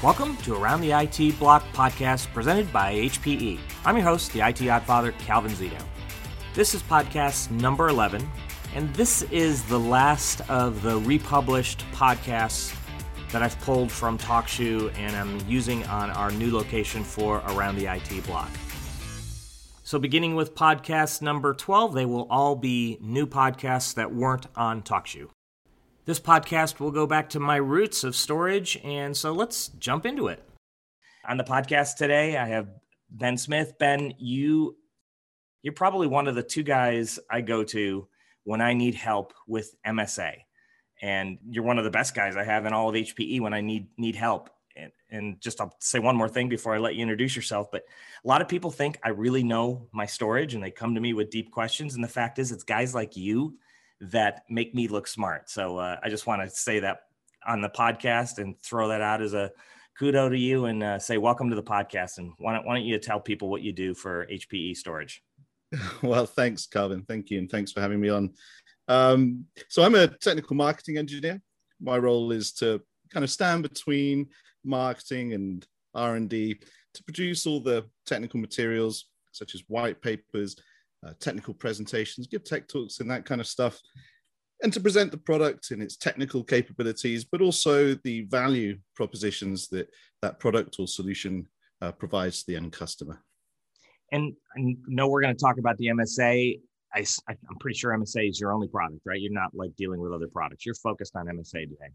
Welcome to Around the IT Block podcast presented by HPE. I'm your host, the IT Oddfather, Calvin Zito. This is podcast number 11, and this is the last of the republished podcasts that I've pulled from TalkShoe and I'm using on our new location for Around the IT Block. So, beginning with podcast number 12, they will all be new podcasts that weren't on TalkShoe. This podcast will go back to my roots of storage, and so let's jump into it. On the podcast today, I have Ben Smith. Ben, you you're probably one of the two guys I go to when I need help with MSA. And you're one of the best guys I have in all of HPE when I need need help. And, and just I'll say one more thing before I let you introduce yourself. But a lot of people think I really know my storage and they come to me with deep questions. And the fact is, it's guys like you that make me look smart. So uh, I just want to say that on the podcast and throw that out as a kudo to you and uh, say welcome to the podcast. And why don't, why don't you tell people what you do for HPE storage? Well, thanks, Calvin. Thank you, and thanks for having me on. Um, so I'm a technical marketing engineer. My role is to kind of stand between marketing and R&D to produce all the technical materials such as white papers, uh, technical presentations, give tech talks and that kind of stuff, and to present the product and its technical capabilities, but also the value propositions that that product or solution uh, provides to the end customer. And I know we're going to talk about the MSA. I, I'm pretty sure MSA is your only product, right? You're not like dealing with other products. You're focused on MSA today.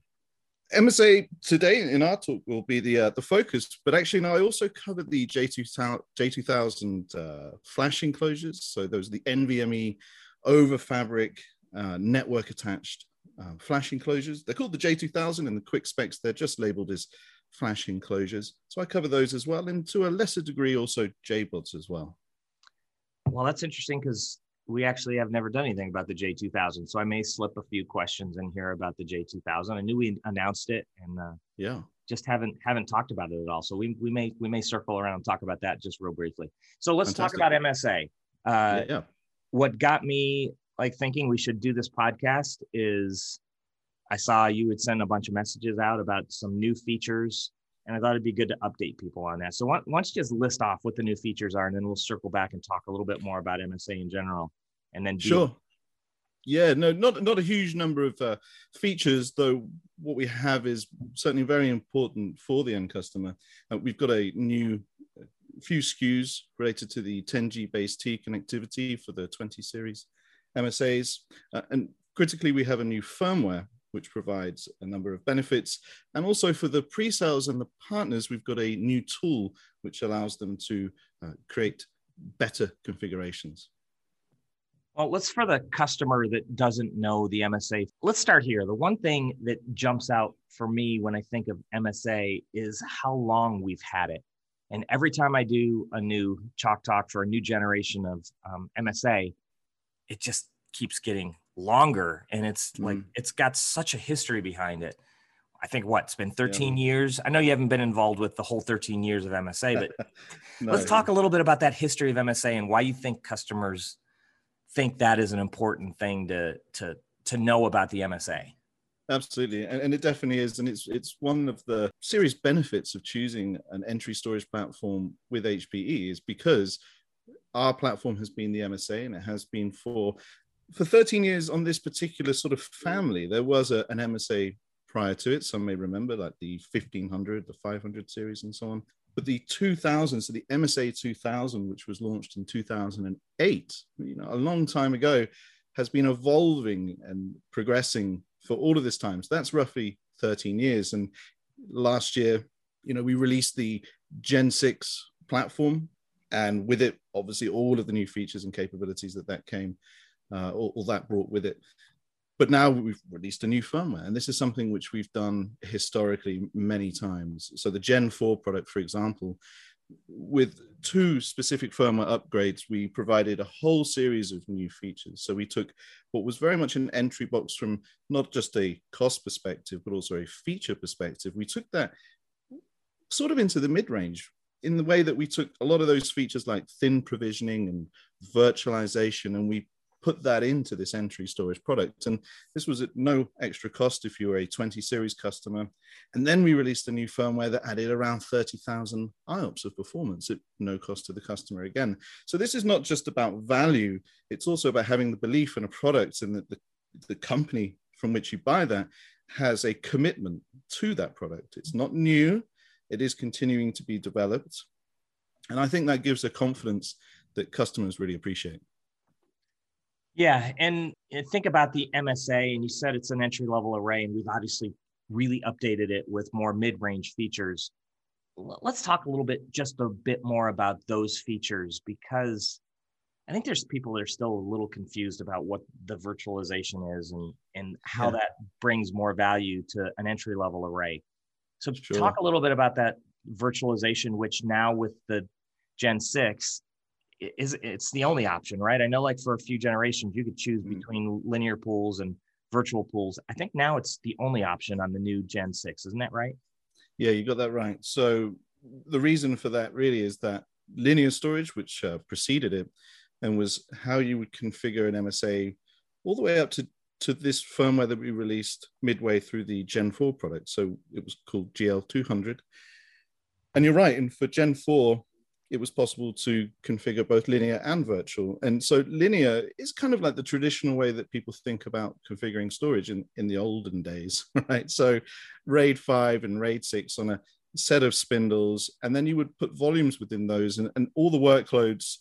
MSA today in our talk will be the uh, the focus, but actually now I also covered the J2000 J2000 uh, flash enclosures. So those are the NVMe over fabric uh, network attached uh, flash enclosures. They're called the J2000 in the quick specs. They're just labeled as flash enclosures. So I cover those as well, and to a lesser degree also JBODs as well. Well, that's interesting because we actually have never done anything about the J2000. So I may slip a few questions in here about the J2000. I knew we announced it and uh, yeah, just haven't haven't talked about it at all. So we we may we may circle around and talk about that just real briefly. So let's Fantastic. talk about MSA. Uh, yeah, yeah. What got me like thinking we should do this podcast is I saw you would send a bunch of messages out about some new features and I thought it'd be good to update people on that. So why, why don't you just list off what the new features are, and then we'll circle back and talk a little bit more about MSA in general, and then sure. Yeah, no, not not a huge number of uh, features, though. What we have is certainly very important for the end customer. Uh, we've got a new uh, few SKUs related to the 10G base T connectivity for the 20 series MSAs, uh, and critically, we have a new firmware which provides a number of benefits. And also for the pre-sales and the partners, we've got a new tool which allows them to uh, create better configurations. Well, let's for the customer that doesn't know the MSA. Let's start here. The one thing that jumps out for me when I think of MSA is how long we've had it. And every time I do a new Chalk Talk for a new generation of um, MSA, it just keeps getting longer and it's mm. like it's got such a history behind it i think what it's been 13 yeah. years i know you haven't been involved with the whole 13 years of msa but no, let's talk a little bit about that history of msa and why you think customers think that is an important thing to to to know about the msa absolutely and, and it definitely is and it's it's one of the serious benefits of choosing an entry storage platform with hpe is because our platform has been the MSA and it has been for for 13 years on this particular sort of family, there was a, an MSA prior to it. Some may remember, like the 1500, the 500 series, and so on. But the 2000, so the MSA 2000, which was launched in 2008, you know, a long time ago, has been evolving and progressing for all of this time. So that's roughly 13 years. And last year, you know, we released the Gen 6 platform, and with it, obviously, all of the new features and capabilities that that came uh, all, all, that brought with it. But now we've released a new firmware, and this is something which we've done historically many times. So the Gen 4 product, for example, with two specific firmware upgrades, we provided a whole series of new features. So we took what was very much an entry box from not just a cost perspective, but also a feature perspective. We took that sort of into the mid range in the way that we took a lot of those features like thin provisioning and virtualization, and we put that into this entry storage product. And this was at no extra cost if you were a 20 series customer. And then we released a new firmware that added around 30,000 IOPS of performance at no cost to the customer again. So this is not just about value, it's also about having the belief in a product and that the, the company from which you buy that has a commitment to that product. It's not new, it is continuing to be developed. And I think that gives a confidence that customers really appreciate. Yeah, and uh, think about the MSA, and you said it's an entry level array, and we've obviously really updated it with more mid range features. Let's talk a little bit, just a bit more about those features, because I think there's people that are still a little confused about what the virtualization is and and how yeah. that brings more value to an entry level array. So sure. talk a little bit about that virtualization, which now with the Gen six is it's the only option, right? I know like for a few generations you could choose mm-hmm. between linear pools and virtual pools. I think now it's the only option on the new Gen six, isn't that right? Yeah, you got that right. So the reason for that really is that linear storage, which uh, preceded it, and was how you would configure an MSA all the way up to to this firmware that we released midway through the Gen 4 product. So it was called GL200. And you're right, and for Gen 4, it was possible to configure both linear and virtual. And so linear is kind of like the traditional way that people think about configuring storage in, in the olden days, right? So RAID 5 and RAID 6 on a set of spindles, and then you would put volumes within those, and, and all the workloads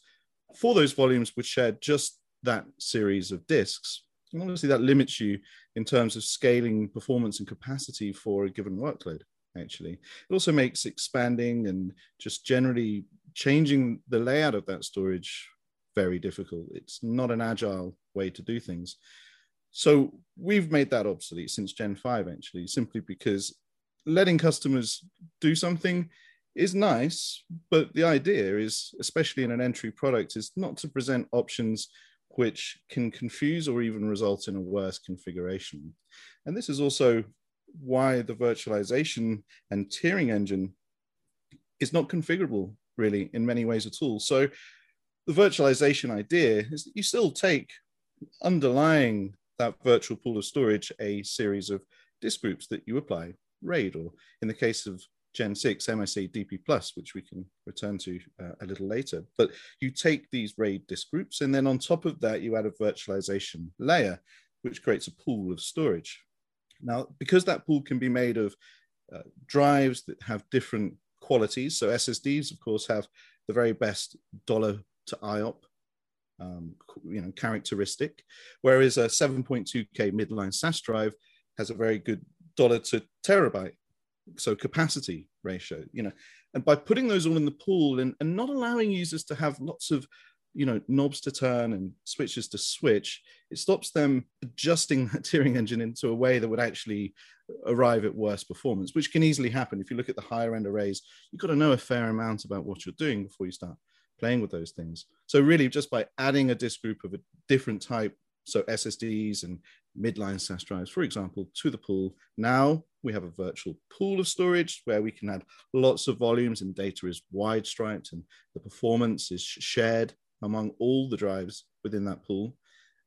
for those volumes would share just that series of disks. And obviously, that limits you in terms of scaling performance and capacity for a given workload. Actually, it also makes expanding and just generally changing the layout of that storage very difficult. It's not an agile way to do things. So we've made that obsolete since Gen 5, actually, simply because letting customers do something is nice, but the idea is, especially in an entry product, is not to present options which can confuse or even result in a worse configuration. And this is also why the virtualization and tiering engine is not configurable really in many ways at all. So the virtualization idea is that you still take underlying that virtual pool of storage a series of disk groups that you apply RAID, or in the case of Gen 6 MSA DP Plus, which we can return to uh, a little later. But you take these RAID disk groups, and then on top of that, you add a virtualization layer, which creates a pool of storage. Now, because that pool can be made of uh, drives that have different qualities, so SSDs, of course, have the very best dollar to IOP um, you know, characteristic, whereas a 7.2K midline SAS drive has a very good dollar to terabyte so capacity ratio you know. And by putting those all in the pool and, and not allowing users to have lots of you know knobs to turn and switches to switch it stops them adjusting that tiering engine into a way that would actually arrive at worse performance which can easily happen if you look at the higher end arrays you've got to know a fair amount about what you're doing before you start playing with those things so really just by adding a disk group of a different type so ssds and midline SAS drives, for example, to the pool. Now we have a virtual pool of storage where we can add lots of volumes and data is wide striped and the performance is shared among all the drives within that pool.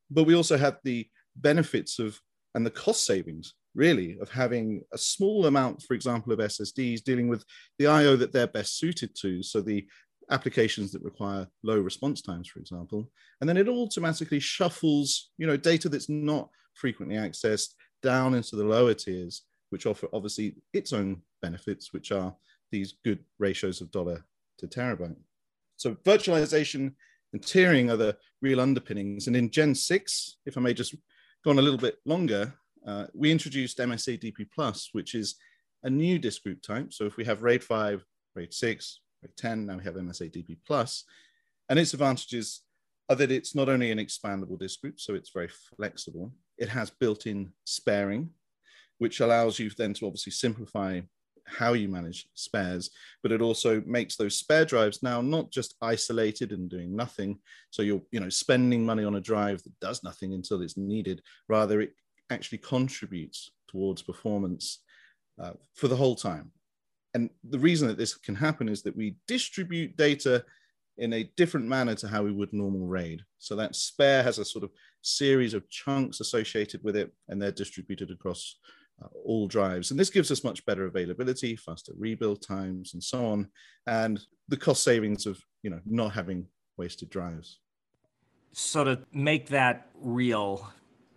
But we also have the benefits of and the cost savings really of having a small amount, for example, of SSDs dealing with the IO that they're best suited to. So the applications that require low response times, for example, and then it automatically shuffles, you know, data that's not frequently accessed down into the lower tiers, which offer obviously its own benefits, which are these good ratios of dollar to terabyte. So virtualization and tiering are the real underpinnings. And in Gen 6, if I may just go on a little bit longer, uh, we introduced MSA DP Plus, which is a new disk group type. So if we have RAID 5, RAID 6, RAID 10, now we have MSA DP Plus. And its advantages are that it's not only an expandable disk group, so it's very flexible, it has built-in sparing, which allows you then to obviously simplify how you manage spares, but it also makes those spare drives now not just isolated and doing nothing. So you're, you know, spending money on a drive that does nothing until it's needed. Rather, it actually contributes towards performance uh, for the whole time. And the reason that this can happen is that we distribute data in a different manner to how we would normal RAID. So that spare has a sort of series of chunks associated with it, and they're distributed across uh, all drives. And this gives us much better availability, faster rebuild times, and so on, and the cost savings of you know not having wasted drives. So to make that real,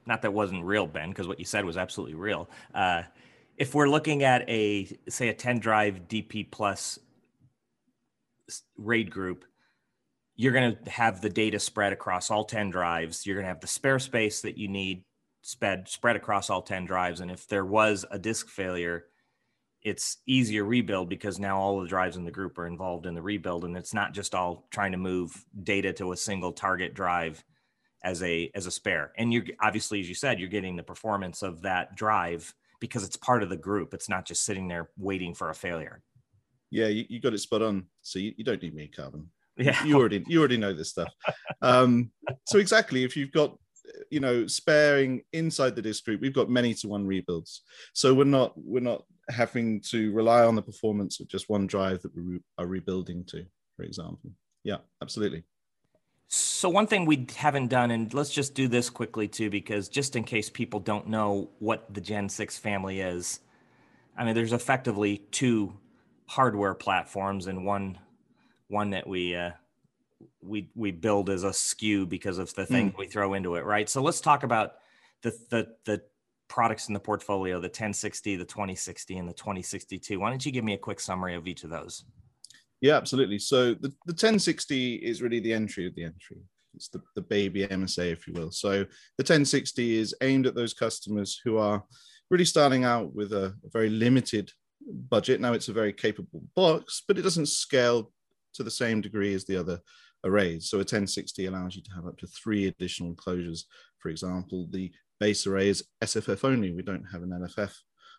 not that wasn't real, Ben, because what you said was absolutely real. Uh, if we're looking at a say a 10 drive DP plus RAID group, you're going to have the data spread across all 10 drives. You're going to have the spare space that you need spread spread across all 10 drives. And if there was a disk failure, it's easier rebuild because now all the drives in the group are involved in the rebuild. And it's not just all trying to move data to a single target drive as a as a spare. And you're obviously as you said you're getting the performance of that drive because it's part of the group. It's not just sitting there waiting for a failure. Yeah you, you got it spot on. So you, you don't need me Calvin yeah. You already you already know this stuff. Um so exactly if you've got you know sparing inside the disk group we've got many to one rebuilds. So we're not we're not having to rely on the performance of just one drive that we re- are rebuilding to for example. Yeah absolutely. So one thing we haven't done and let's just do this quickly too because just in case people don't know what the gen 6 family is i mean there's effectively two hardware platforms and one one that we uh, we we build as a SKU because of the things mm. we throw into it, right? So let's talk about the the the products in the portfolio, the 1060, the 2060, and the 2062. Why don't you give me a quick summary of each of those? Yeah, absolutely. So the, the 1060 is really the entry of the entry. It's the, the baby MSA, if you will. So the 1060 is aimed at those customers who are really starting out with a, a very limited budget. Now it's a very capable box, but it doesn't scale to the same degree as the other arrays. So a 1060 allows you to have up to three additional enclosures. For example, the base array is SFF only. We don't have an LFF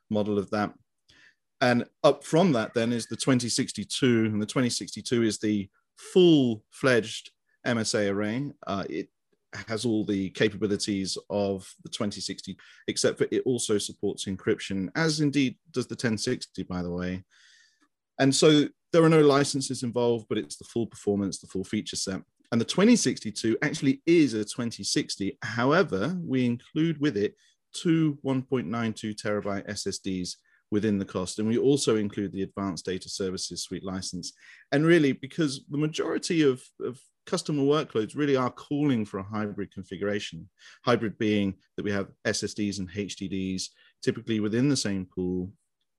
model of that. And up from that then is the 2062, and the 2062 is the full-fledged MSA array. Uh, it has all the capabilities of the 2060, except for it also supports encryption, as indeed does the 1060, by the way. And so there are no licenses involved, but it's the full performance, the full feature set. And the 2062 actually is a 2060. However, we include with it two 1.92 terabyte SSDs within the cost. And we also include the Advanced Data Services Suite license. And really, because the majority of, of customer workloads really are calling for a hybrid configuration, hybrid being that we have SSDs and HDDs typically within the same pool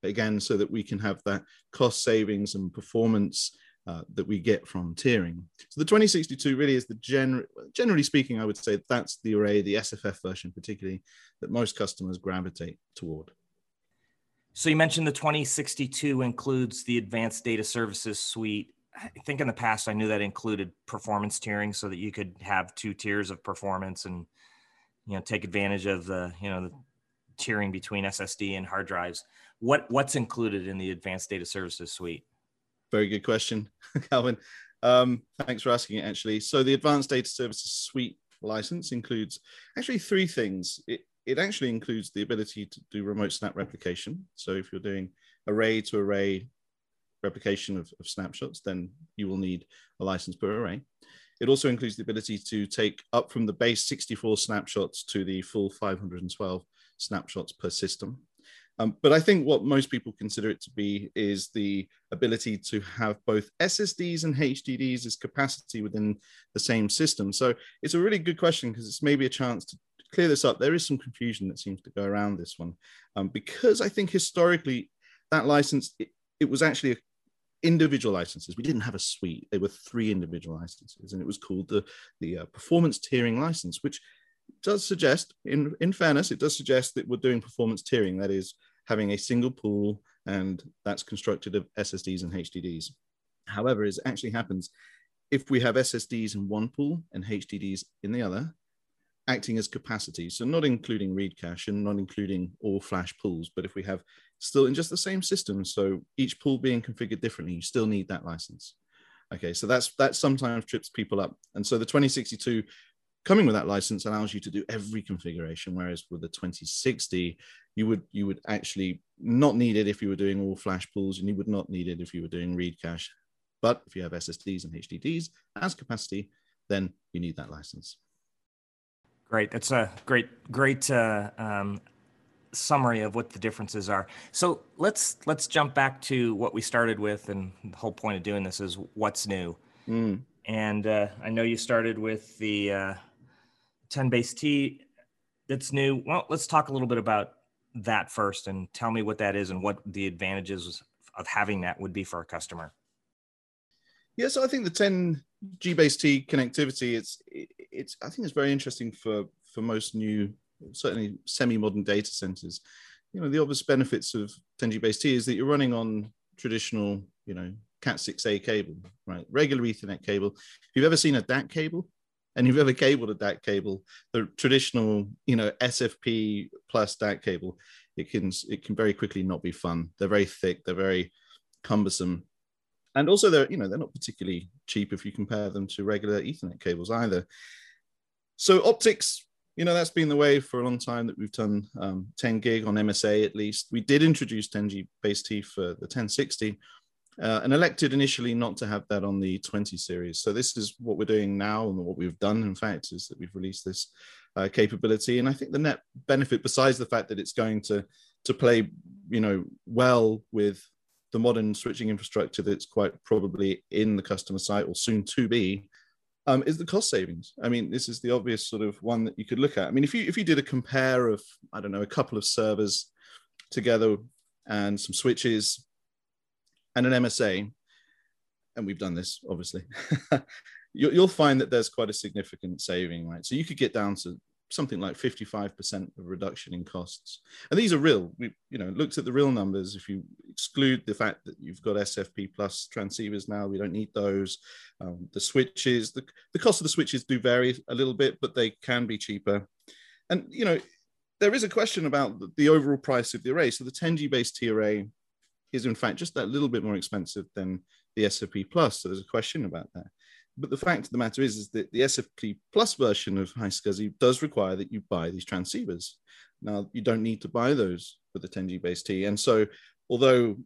again, so that we can have that cost savings and performance uh, that we get from tiering. So the 2062 really is the gen- generally speaking, I would say that's the array, the SFF version particularly, that most customers gravitate toward. So you mentioned the 2062 includes the advanced data services suite. I think in the past I knew that included performance tiering so that you could have two tiers of performance and you know take advantage of the you know the tiering between SSD and hard drives. What what's included in the advanced data services suite? Very good question, Calvin. Um, thanks for asking it. Actually, so the advanced data services suite license includes actually three things. It it actually includes the ability to do remote snap replication. So if you're doing array to array replication of, of snapshots, then you will need a license per array. It also includes the ability to take up from the base 64 snapshots to the full 512 snapshots per system. Um, but I think what most people consider it to be is the ability to have both SSDs and HDDs as capacity within the same system. So it's a really good question because it's maybe a chance to clear this up. There is some confusion that seems to go around this one um, because I think historically that license, it, it was actually individual licenses. We didn't have a suite. They were three individual licenses, and it was called the the uh, performance tiering license, which does suggest, in, in fairness, it does suggest that we're doing performance tiering, that is, having a single pool, and that's constructed of SSDs and HDDs. However, as actually happens, if we have SSDs in one pool and HDDs in the other, acting as capacity, so not including read cache and not including all flash pools, but if we have still in just the same system, so each pool being configured differently, you still need that license. Okay, so that's that sometimes trips people up. And so the 2062 coming with that license allows you to do every configuration whereas with the 2060 you would you would actually not need it if you were doing all flash pools and you would not need it if you were doing read cache But if you have SSDs and HDDs as capacity, then you need that license. Great. That's a great, great uh, um, summary of what the differences are. So let's let's jump back to what we started with, and the whole point of doing this is what's new. Mm. And uh, I know you started with the uh, 10 base T that's new. Well, let's talk a little bit about that first, and tell me what that is and what the advantages of having that would be for a customer. Yeah, so I think the 10 G base T connectivity, it's it's I think it's very interesting for for most new certainly semi-modern data centers. You know, the obvious benefits of 10G base T is that you're running on traditional, you know, Cat6a cable, right? Regular Ethernet cable. If you've ever seen a DAC cable and you've ever cabled a DAC cable, the traditional, you know, SFP plus DAC cable, it can it can very quickly not be fun. They're very thick, they're very cumbersome. And also they're, you know, they're not particularly cheap if you compare them to regular Ethernet cables either. So optics you know, that's been the way for a long time that we've done um, 10 gig on MSA at least. We did introduce 10G base T for the 1060 uh, and elected initially not to have that on the 20 series. So this is what we're doing now and what we've done, in fact, is that we've released this uh, capability. And I think the net benefit, besides the fact that it's going to, to play, you know, well with the modern switching infrastructure that's quite probably in the customer site or soon to be, um, is the cost savings. I mean, this is the obvious sort of one that you could look at. I mean, if you if you did a compare of I don't know a couple of servers together and some switches and an MSA, and we've done this obviously, you'll find that there's quite a significant saving, right? So you could get down to something like 55% of reduction in costs. And these are real. We, you know, looked at the real numbers. If you exclude the fact that you've got SFP plus transceivers now, we don't need those. Um, the switches, the, the cost of the switches do vary a little bit, but they can be cheaper. And, you know, there is a question about the, the overall price of the array. So the 10G based T array is in fact just that little bit more expensive than the SFP plus. So there's a question about that. But the fact of the matter is, is that the SFP Plus version of iSCSI does require that you buy these transceivers. Now, you don't need to buy those for the 10G base T. And so, although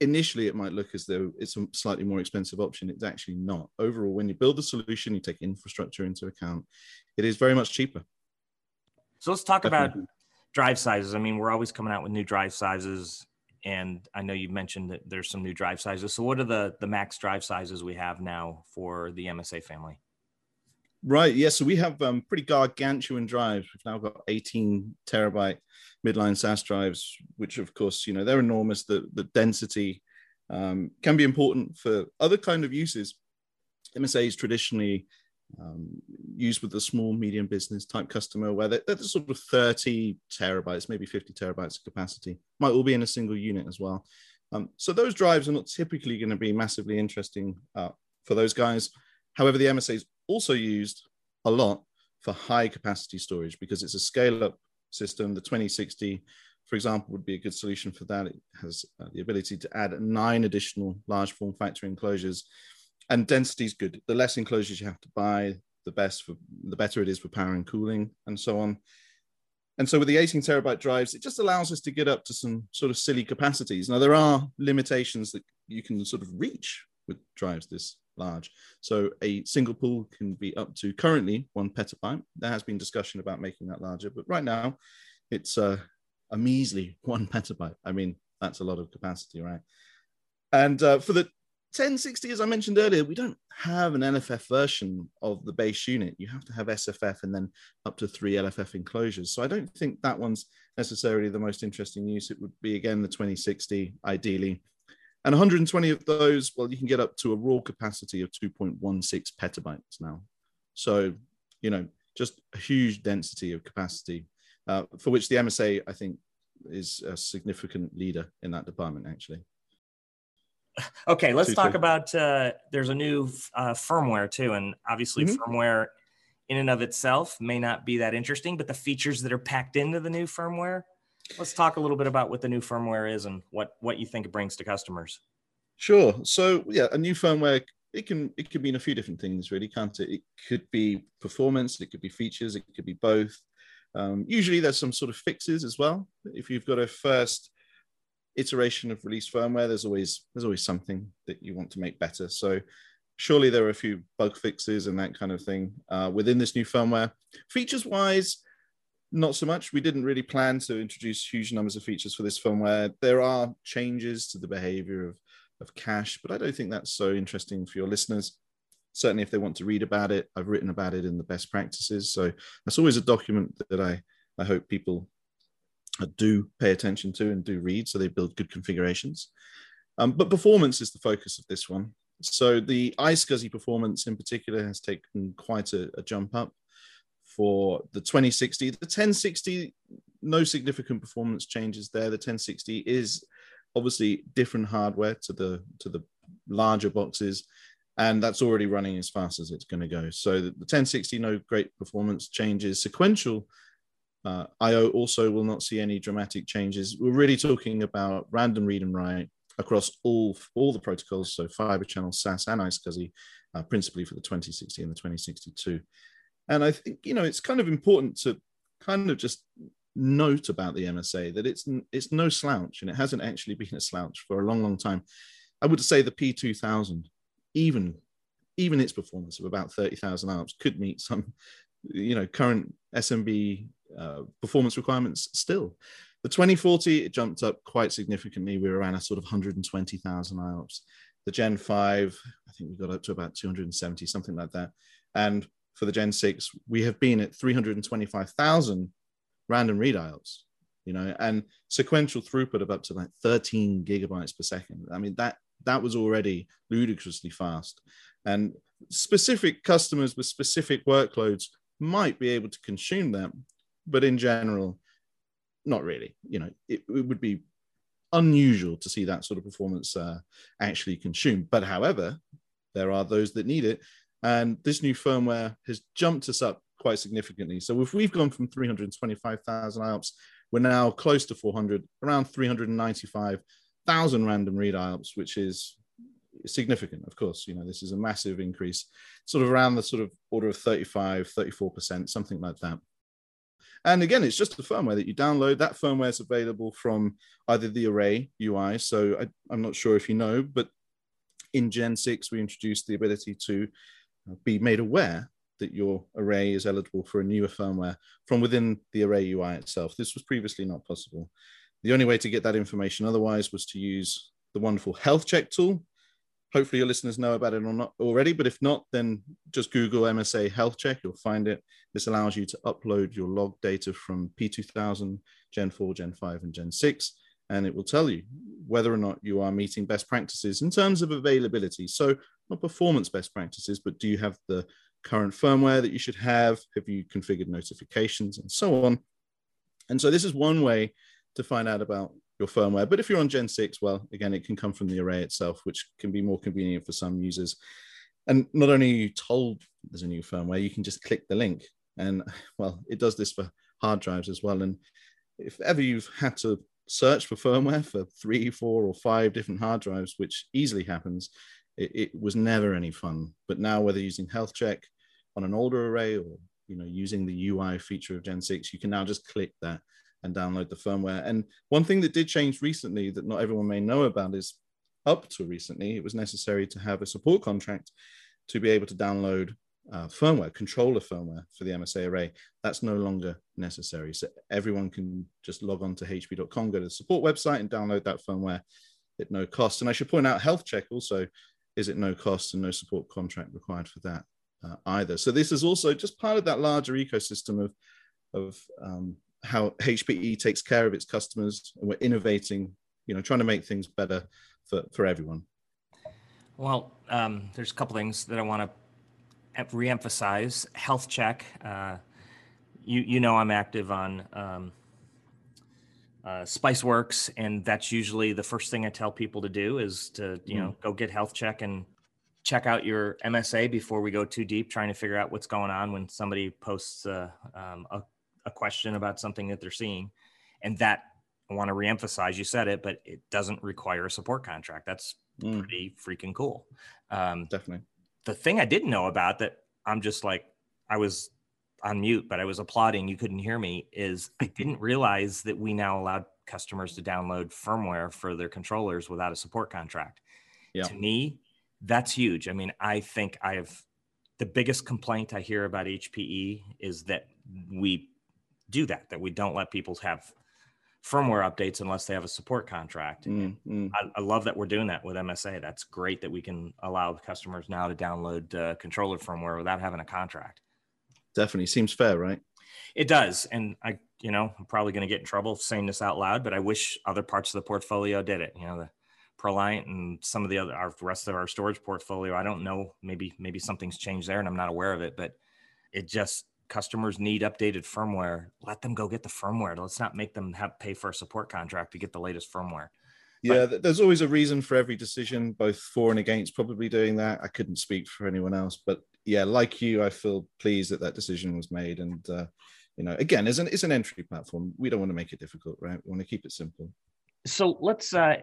initially it might look as though it's a slightly more expensive option, it's actually not. Overall, when you build the solution, you take infrastructure into account, it is very much cheaper. So let's talk Definitely. about drive sizes. I mean, we're always coming out with new drive sizes and I know you mentioned that there's some new drive sizes. So what are the the max drive sizes we have now for the MSA family? Right. Yeah. So we have um, pretty gargantuan drives. We've now got 18 terabyte midline SAS drives, which of course, you know, they're enormous. The the density um, can be important for other kind of uses. MSA is traditionally um, used with the small medium business type customer where they're, they're, sort of 30 terabytes maybe 50 terabytes of capacity. Might all be in a single unit as well. Um, so those drives are not typically going to be massively interesting uh, for those guys. However the msa is also used a lot for high capacity storage because it's a scale up system. The 2060 for example would be a good solution for that. It has uh, the ability to add nine additional large form factor enclosures and density is good. The less enclosures you have to buy, the best for the better it is for power and cooling and so on. And so with the 18 terabyte drives, it just allows us to get up to some sort of silly capacities. Now there are limitations that you can sort of reach with drives this large. So a single pool can be up to currently one petabyte. There has been discussion about making that larger, but right now it's uh, a measly one petabyte. I mean, that's a lot of capacity, right? And uh, for the 1060, as I mentioned earlier, we don't have an LFF version of the base unit. You have to have SFF and then up to three LFF enclosures. So I don't think that one's necessarily the most interesting use. It would be, again, the 2060, ideally. And 120 of those, well, you can get up to a raw capacity of 2.16 petabytes now. So, you know, just a huge density of capacity uh, for which the MSA, I think, is a significant leader in that department, actually. Okay, let's talk about. Uh, there's a new uh, firmware too, and obviously mm-hmm. firmware in and of itself may not be that interesting, but the features that are packed into the new firmware. Let's talk a little bit about what the new firmware is and what what you think it brings to customers. Sure. So yeah, a new firmware it can it could mean a few different things really, can't it? It could be performance, it could be features, it could be both. Um, usually there's some sort of fixes as well. If you've got a first iteration of release firmware, there's always there's always something that you want to make better. So surely there are a few bug fixes and that kind of thing uh, within this new firmware. Features wise, not so much. We didn't really plan to introduce huge numbers of features for this firmware. There are changes to the behavior of, of cache, but I don't think that's so interesting for your listeners. Certainly, if they want to read about it, I've written about it in the best practices. So that's always a document that I, I hope people do pay attention to and do read so they build good configurations. Um, but performance is the focus of this one. So the iSCSI performance in particular has taken quite a, a jump up for the 2060. The 1060, no significant performance changes there. The 1060 is obviously different hardware to the to the larger boxes, and that's already running as fast as it's going to go. So the, the 1060, no great performance changes. Sequential uh, IO also will not see any dramatic changes. We're really talking about random read and write across all all the protocols, so Fiber Channel, SAS, and iSCSI, uh, principally for the 2060 and the 2062. And I think you know it's kind of important to kind of just note about the MSA that it's it's no slouch, and it hasn't actually been a slouch for a long, long time. I would say the P2000, even even its performance of about 30,000 amps could meet some, you know, current SMB uh, performance requirements still. The 2040, it jumped up quite significantly. We were around a sort of 120,000 IOPS. The Gen 5, I think we got up to about 270, something like that. And for the Gen 6, we have been at 325,000 random read IOPS, you know, and sequential throughput of up to like 13 gigabytes per second. I mean, that that was already ludicrously fast. And specific customers with specific workloads might be able to consume that, but in general, not really. You know, it, it would be unusual to see that sort of performance uh, actually consumed. But however, there are those that need it, and this new firmware has jumped us up quite significantly. So if we've gone from 325,000 IOPS, we're now close to 400, around 395,000 random read IOPS, which is significant. Of course, you know this is a massive increase, sort of around the sort of order of 35, 34 percent, something like that. And again, it's just the firmware that you download. That firmware is available from either the Array UI. So I, I'm not sure if you know, but in Gen 6, we introduced the ability to uh, be made aware that your array is eligible for a newer firmware from within the Array UI itself. This was previously not possible. The only way to get that information otherwise was to use the wonderful health check tool, hopefully your listeners know about it or not already but if not then just google msa health check. You'll find it. This allows you to upload your log data from p2000 gen 4 gen 5 and gen 6 and it will tell you whether or not you are meeting best practices in terms of availability. So not performance best practices but do you have the current firmware that you should have? Have you configured notifications and so on? And so this is one way to find out about your firmware. But if you're on Gen 6, well, again, it can come from the array itself, which can be more convenient for some users. And not only are you told there's a new firmware, you can just click the link. And well, it does this for hard drives as well. And if ever you've had to search for firmware for three, four, or five different hard drives, which easily happens, it, it was never any fun. But now, whether using health check on an older array or you know using the UI feature of Gen 6, you can now just click that and download the firmware. And one thing that did change recently that not everyone may know about is up to recently, it was necessary to have a support contract to be able to download uh, firmware, controller firmware for the MSA array. That's no longer necessary. So everyone can just log on to hp.com, go to the support website and download that firmware at no cost. And I should point out health check also is at no cost and no support contract required for that uh, either. So this is also just part of that larger ecosystem of, of um, how HPE takes care of its customers, and we're innovating, you know, trying to make things better for, for everyone. Well, um, there's a couple things that I want to reemphasize. Health check. Uh, you you know I'm active on um, uh, SpiceWorks, and that's usually the first thing I tell people to do is to you mm. know go get health check and check out your MSA before we go too deep, trying to figure out what's going on when somebody posts uh, um, a a question about something that they're seeing. And that I want to reemphasize, you said it, but it doesn't require a support contract. That's mm. pretty freaking cool. Um, Definitely. The thing I didn't know about that I'm just like, I was on mute, but I was applauding. You couldn't hear me. Is I didn't realize that we now allowed customers to download firmware for their controllers without a support contract. Yeah. To me, that's huge. I mean, I think I have the biggest complaint I hear about HPE is that we do that, that we don't let people have firmware updates unless they have a support contract. Mm, mm. I, I, love that we're doing that with MSA. That's great that we can allow customers now to download uh, controller firmware without having a contract. Definitely seems fair, right? It does, and I, you know, I'm probably going to get in trouble saying this out loud, but I wish other parts of the portfolio did it. You know, the Proliant and some of the other, our rest of our storage portfolio. I don't know, maybe maybe something's changed there, and I'm not aware of it, but it just customers need updated firmware, let them go get the firmware. Let's not make them have pay for a support contract to get the latest firmware. Yeah, but, there's always a reason for every decision, both for and against probably doing that. I couldn't speak for anyone else, but yeah, like you, I feel pleased that that decision was made. And, uh, you know, again, it's an, it's an entry platform. We don't want to make it difficult, right? We want to keep it simple. So let's uh,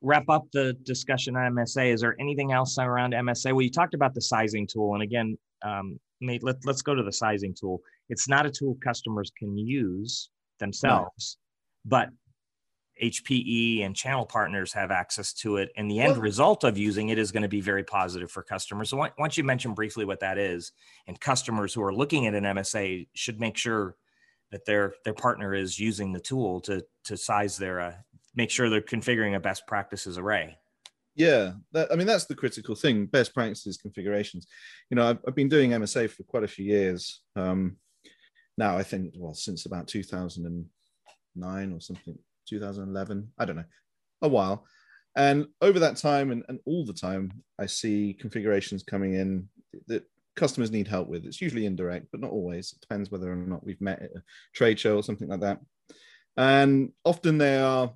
wrap up the discussion on MSA. Is there anything else around MSA? Well, you talked about the sizing tool. And again, um, Nate, let, let's go to the sizing tool. It's not a tool customers can use themselves, no. but HPE and channel partners have access to it. And the end well, result of using it is going to be very positive for customers. So, once you mention briefly what that is, and customers who are looking at an MSA should make sure that their their partner is using the tool to to size their uh, make sure they're configuring a best practices array. Yeah, that, I mean that's the critical thing. Best practices configurations. You know, I've, I've been doing MSA for quite a few years um, now. I think well since about 2009 or something, 2011. I don't know, a while. And over that time, and, and all the time, I see configurations coming in that customers need help with. It's usually indirect, but not always. It depends whether or not we've met at a trade show or something like that. And often they are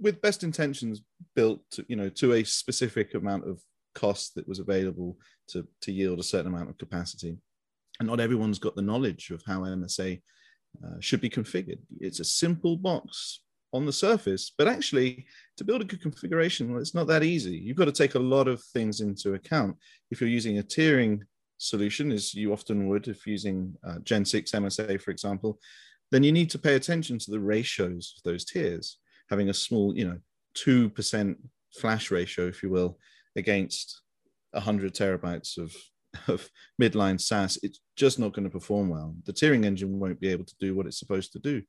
with best intentions built to, you know to a specific amount of cost that was available to to yield a certain amount of capacity. And not everyone's got the knowledge of how msa uh, should be configured. It's a simple box on the surface but actually to build a good configuration well, it's not that easy. You've got to take a lot of things into account. If you're using a tiering solution as you often would if using uh, gen 6 msa for example then you need to pay attention to the ratios of those tiers having a small, you know, 2% flash ratio, if you will, against 100 terabytes of, of midline SAS, it's just not going to perform well. The tiering engine won't be able to do what it's supposed to do.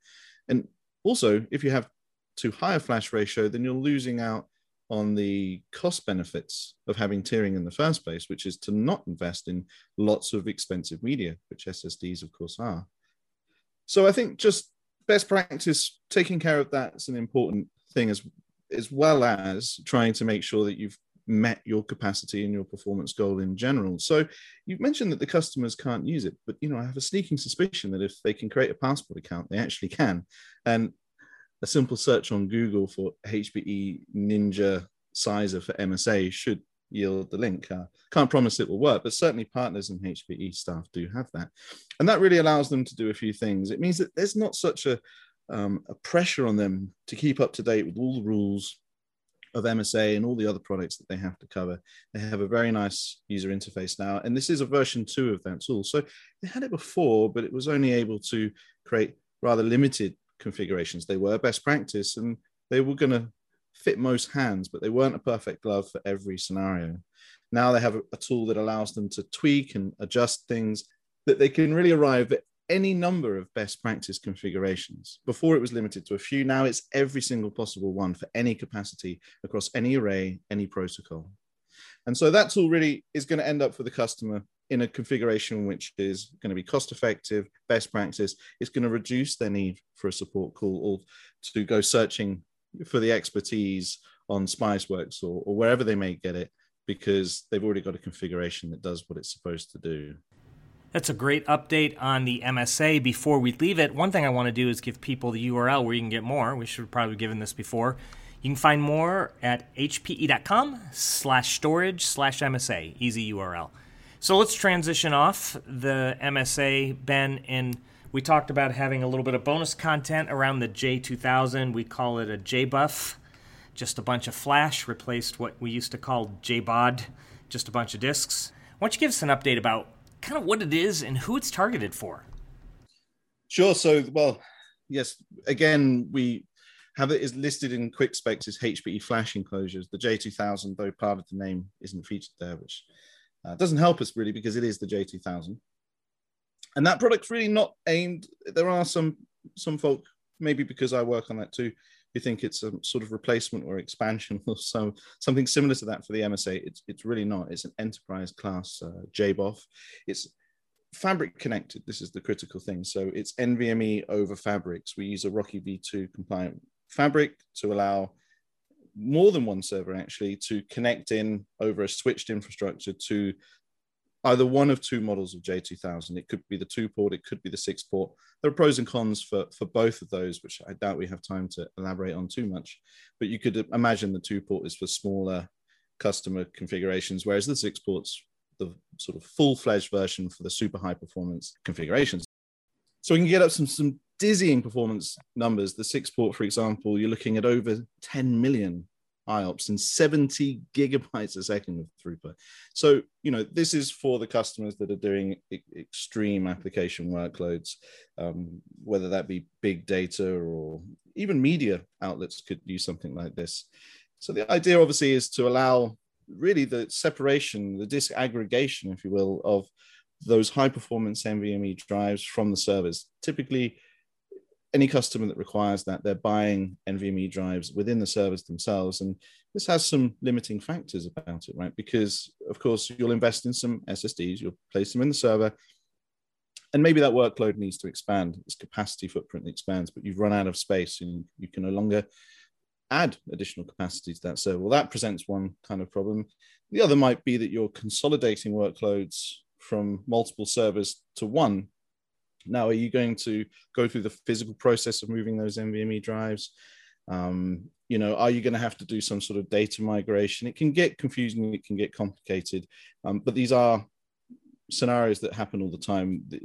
And also, if you have too high a flash ratio, then you're losing out on the cost benefits of having tiering in the first place, which is to not invest in lots of expensive media, which SSDs, of course, are. So I think just best practice taking care of that's an important thing as as well as trying to make sure that you've met your capacity and your performance goal in general. So you've mentioned that the customers can't use it, but you know I have a sneaking suspicion that if they can create a passport account, they actually can. And a simple search on Google for HPE Ninja Sizer for MSA should yield the link. Uh, can't promise it will work, but certainly partners and HPE staff do have that. And that really allows them to do a few things. It means that there's not such a, um, a pressure on them to keep up to date with all the rules of MSA and all the other products that they have to cover. They have a very nice user interface now, and this is a version two of that tool. So they had it before, but it was only able to create rather limited configurations. They were best practice, and they were going to fit most hands, but they weren't a perfect glove for every scenario. Now they have a, tool that allows them to tweak and adjust things that they can really arrive at any number of best practice configurations. Before it was limited to a few, now it's every single possible one for any capacity across any array, any protocol. And so that tool really is going to end up for the customer in a configuration which is going to be cost effective, best practice. It's going to reduce their need for a support call or to go searching for the expertise on Spiceworks or, or wherever they may get it because they've already got a configuration that does what it's supposed to do. That's a great update on the MSA. Before we leave it, one thing I want to do is give people the URL where you can get more. We should have probably given this before. You can find more at hpe.com slash storage slash MSA. Easy URL. So let's transition off the MSA, Ben, and – we talked about having a little bit of bonus content around the J2000. We call it a JBOF, just a bunch of flash, replaced what we used to call JBOD, just a bunch of disks. Why don't you give us an update about kind of what it is and who it's targeted for? Sure. So, well, yes, again, we have it is listed in quick specs as HPE flash enclosures. The J2000, though part of the name isn't featured there, which uh, doesn't help us really because it is the J2000. And that product's really not aimed. There are some some folk, maybe because I work on that too, who think it's a sort of replacement or expansion or so something similar to that for the MSA. It's it's really not. It's an enterprise class uh, JBOF. It's fabric connected. This is the critical thing. So it's NVMe over fabrics. We use a RoCE v2 compliant fabric to allow more than one server actually to connect in over a switched infrastructure to either one of two models of J2000. It could be the two port, it could be the six port. There are pros and cons for, for both of those, which I doubt we have time to elaborate on too much. But you could imagine the two port is for smaller customer configurations, whereas the six ports, the sort of full fledged version for the super high performance configurations. So we can get up some, some dizzying performance numbers. The six port, for example, you're looking at over 10 million IOPS and 70 gigabytes a second of throughput. So, you know, this is for the customers that are doing e- extreme application workloads, um, whether that be big data or even media outlets could use something like this. So, the idea obviously is to allow really the separation, the disaggregation, if you will, of those high performance NVMe drives from the servers. Typically, any customer that requires that, they're buying NVMe drives within the servers themselves. And this has some limiting factors about it, right? Because, of course, you'll invest in some SSDs, you'll place them in the server, and maybe that workload needs to expand, its capacity footprint expands, but you've run out of space and you can no longer add additional capacity to that server. Well, that presents one kind of problem. The other might be that you're consolidating workloads from multiple servers to one now, are you going to go through the physical process of moving those NVMe drives? Um, you know, are you going to have to do some sort of data migration? It can get confusing, it can get complicated, um, but these are scenarios that happen all the time. The,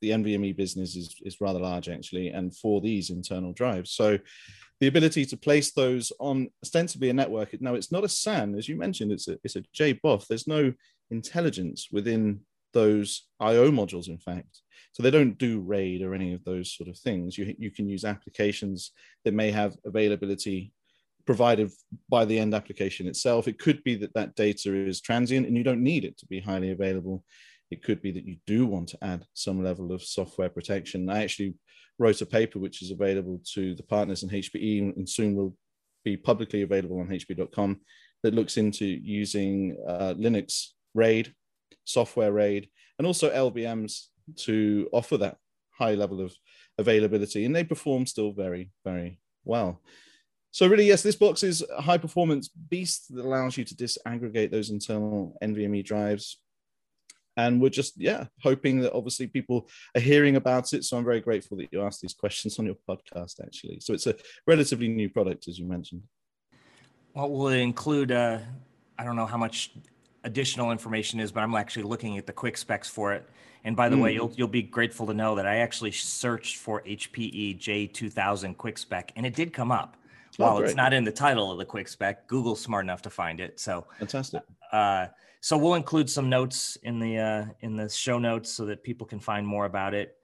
the NVMe business is, is rather large actually, and for these internal drives. So the ability to place those on ostensibly a network. Now it's not a SAN, as you mentioned, it's a, it's a JBOF. There's no intelligence within those IO modules, in fact. So they don't do RAID or any of those sort of things. You, you can use applications that may have availability provided by the end application itself. It could be that that data is transient and you don't need it to be highly available. It could be that you do want to add some level of software protection. I actually wrote a paper which is available to the partners in HPE and soon will be publicly available on hpe.com that looks into using uh, Linux RAID software RAID, and also LVMs to offer that high level of availability. And they perform still very, very well. So really, yes, this box is a high performance beast that allows you to disaggregate those internal NVMe drives. And we're just, yeah, hoping that obviously people are hearing about it. So I'm very grateful that you asked these questions on your podcast, actually. So it's a relatively new product, as you mentioned. Well, will it include, uh, I don't know how much additional information is, but I'm actually looking at the quick specs for it. And by the mm. way, you'll you'll be grateful to know that I actually searched for HPE J2000 quick spec, and it did come up. Oh, While it's not in the title of the quick spec, Google's smart enough to find it. So fantastic. Uh, so we'll include some notes in the uh, in the show notes so that people can find more about it.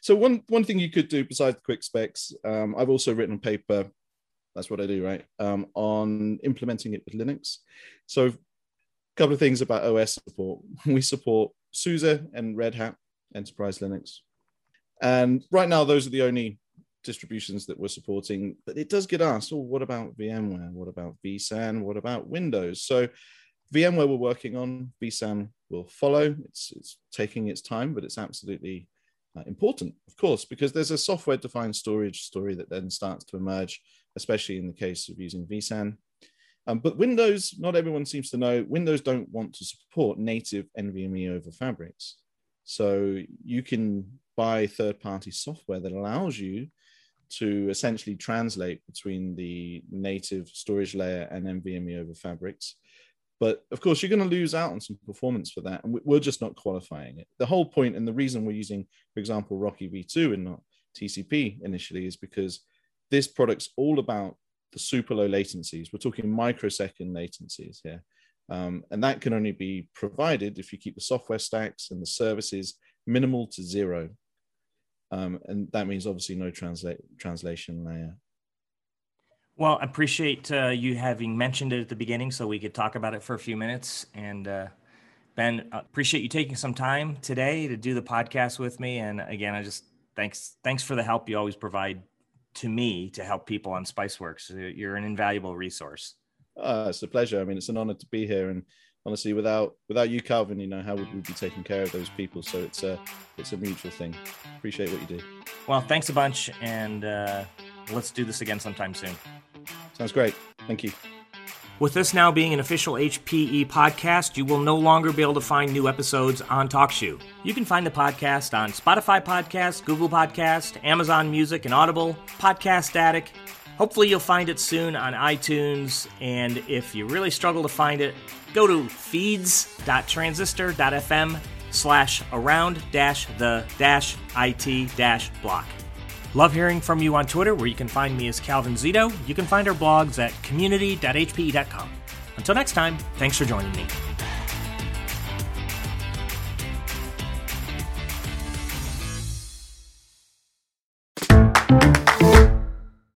So one one thing you could do besides the quick specs, um, I've also written a paper. That's what I do, right? Um, on implementing it with Linux. So couple of things about OS support. We support SUSE and Red Hat Enterprise Linux. And right now, those are the only distributions that we're supporting. But it does get asked, oh, what about VMware? What about vSAN? What about Windows? So VMware we're working on, vSAN will follow. It's, it's taking its time, but it's absolutely uh, important, of course, because there's a software defined storage story that then starts to emerge, especially in the case of using vSAN. Um, but Windows, not everyone seems to know, Windows don't want to support native NVMe over fabrics. So you can buy third party software that allows you to essentially translate between the native storage layer and NVMe over fabrics. But of course, you're going to lose out on some performance for that. And we're just not qualifying it. The whole point and the reason we're using, for example, RoCE V2 and not TCP initially is because this product's all about the super low latencies. We're talking microsecond latencies here. Um, and that can only be provided if you keep the software stacks and the services minimal to zero. Um, and that means obviously no translate, translation layer. Well, I appreciate uh, you having mentioned it at the beginning so we could talk about it for a few minutes. And uh, Ben, appreciate you taking some time today to do the podcast with me. And again, I just thanks thanks for the help you always provide to me to help people on Spiceworks. You're an invaluable resource. Uh, it's a pleasure. I mean, it's an honor to be here. And honestly, without without you, Calvin, you know, how would we be taking care of those people? So it's a it's a mutual thing. Appreciate what you do. Well, thanks a bunch, and uh, let's do this again sometime soon. Sounds great. Thank you. With this now being an official HPE podcast, you will no longer be able to find new episodes on TalkShoe. You can find the podcast on Spotify Podcast, Google Podcast, Amazon Music, and Audible, Podcast Addict. Hopefully, you'll find it soon on iTunes. And if you really struggle to find it, go to feeds.transistor.fm slash around dash the dash it dash block. Love hearing from you on Twitter, where you can find me as Calvin Zito. You can find our blogs at community.hpe.com. Until next time, thanks for joining me.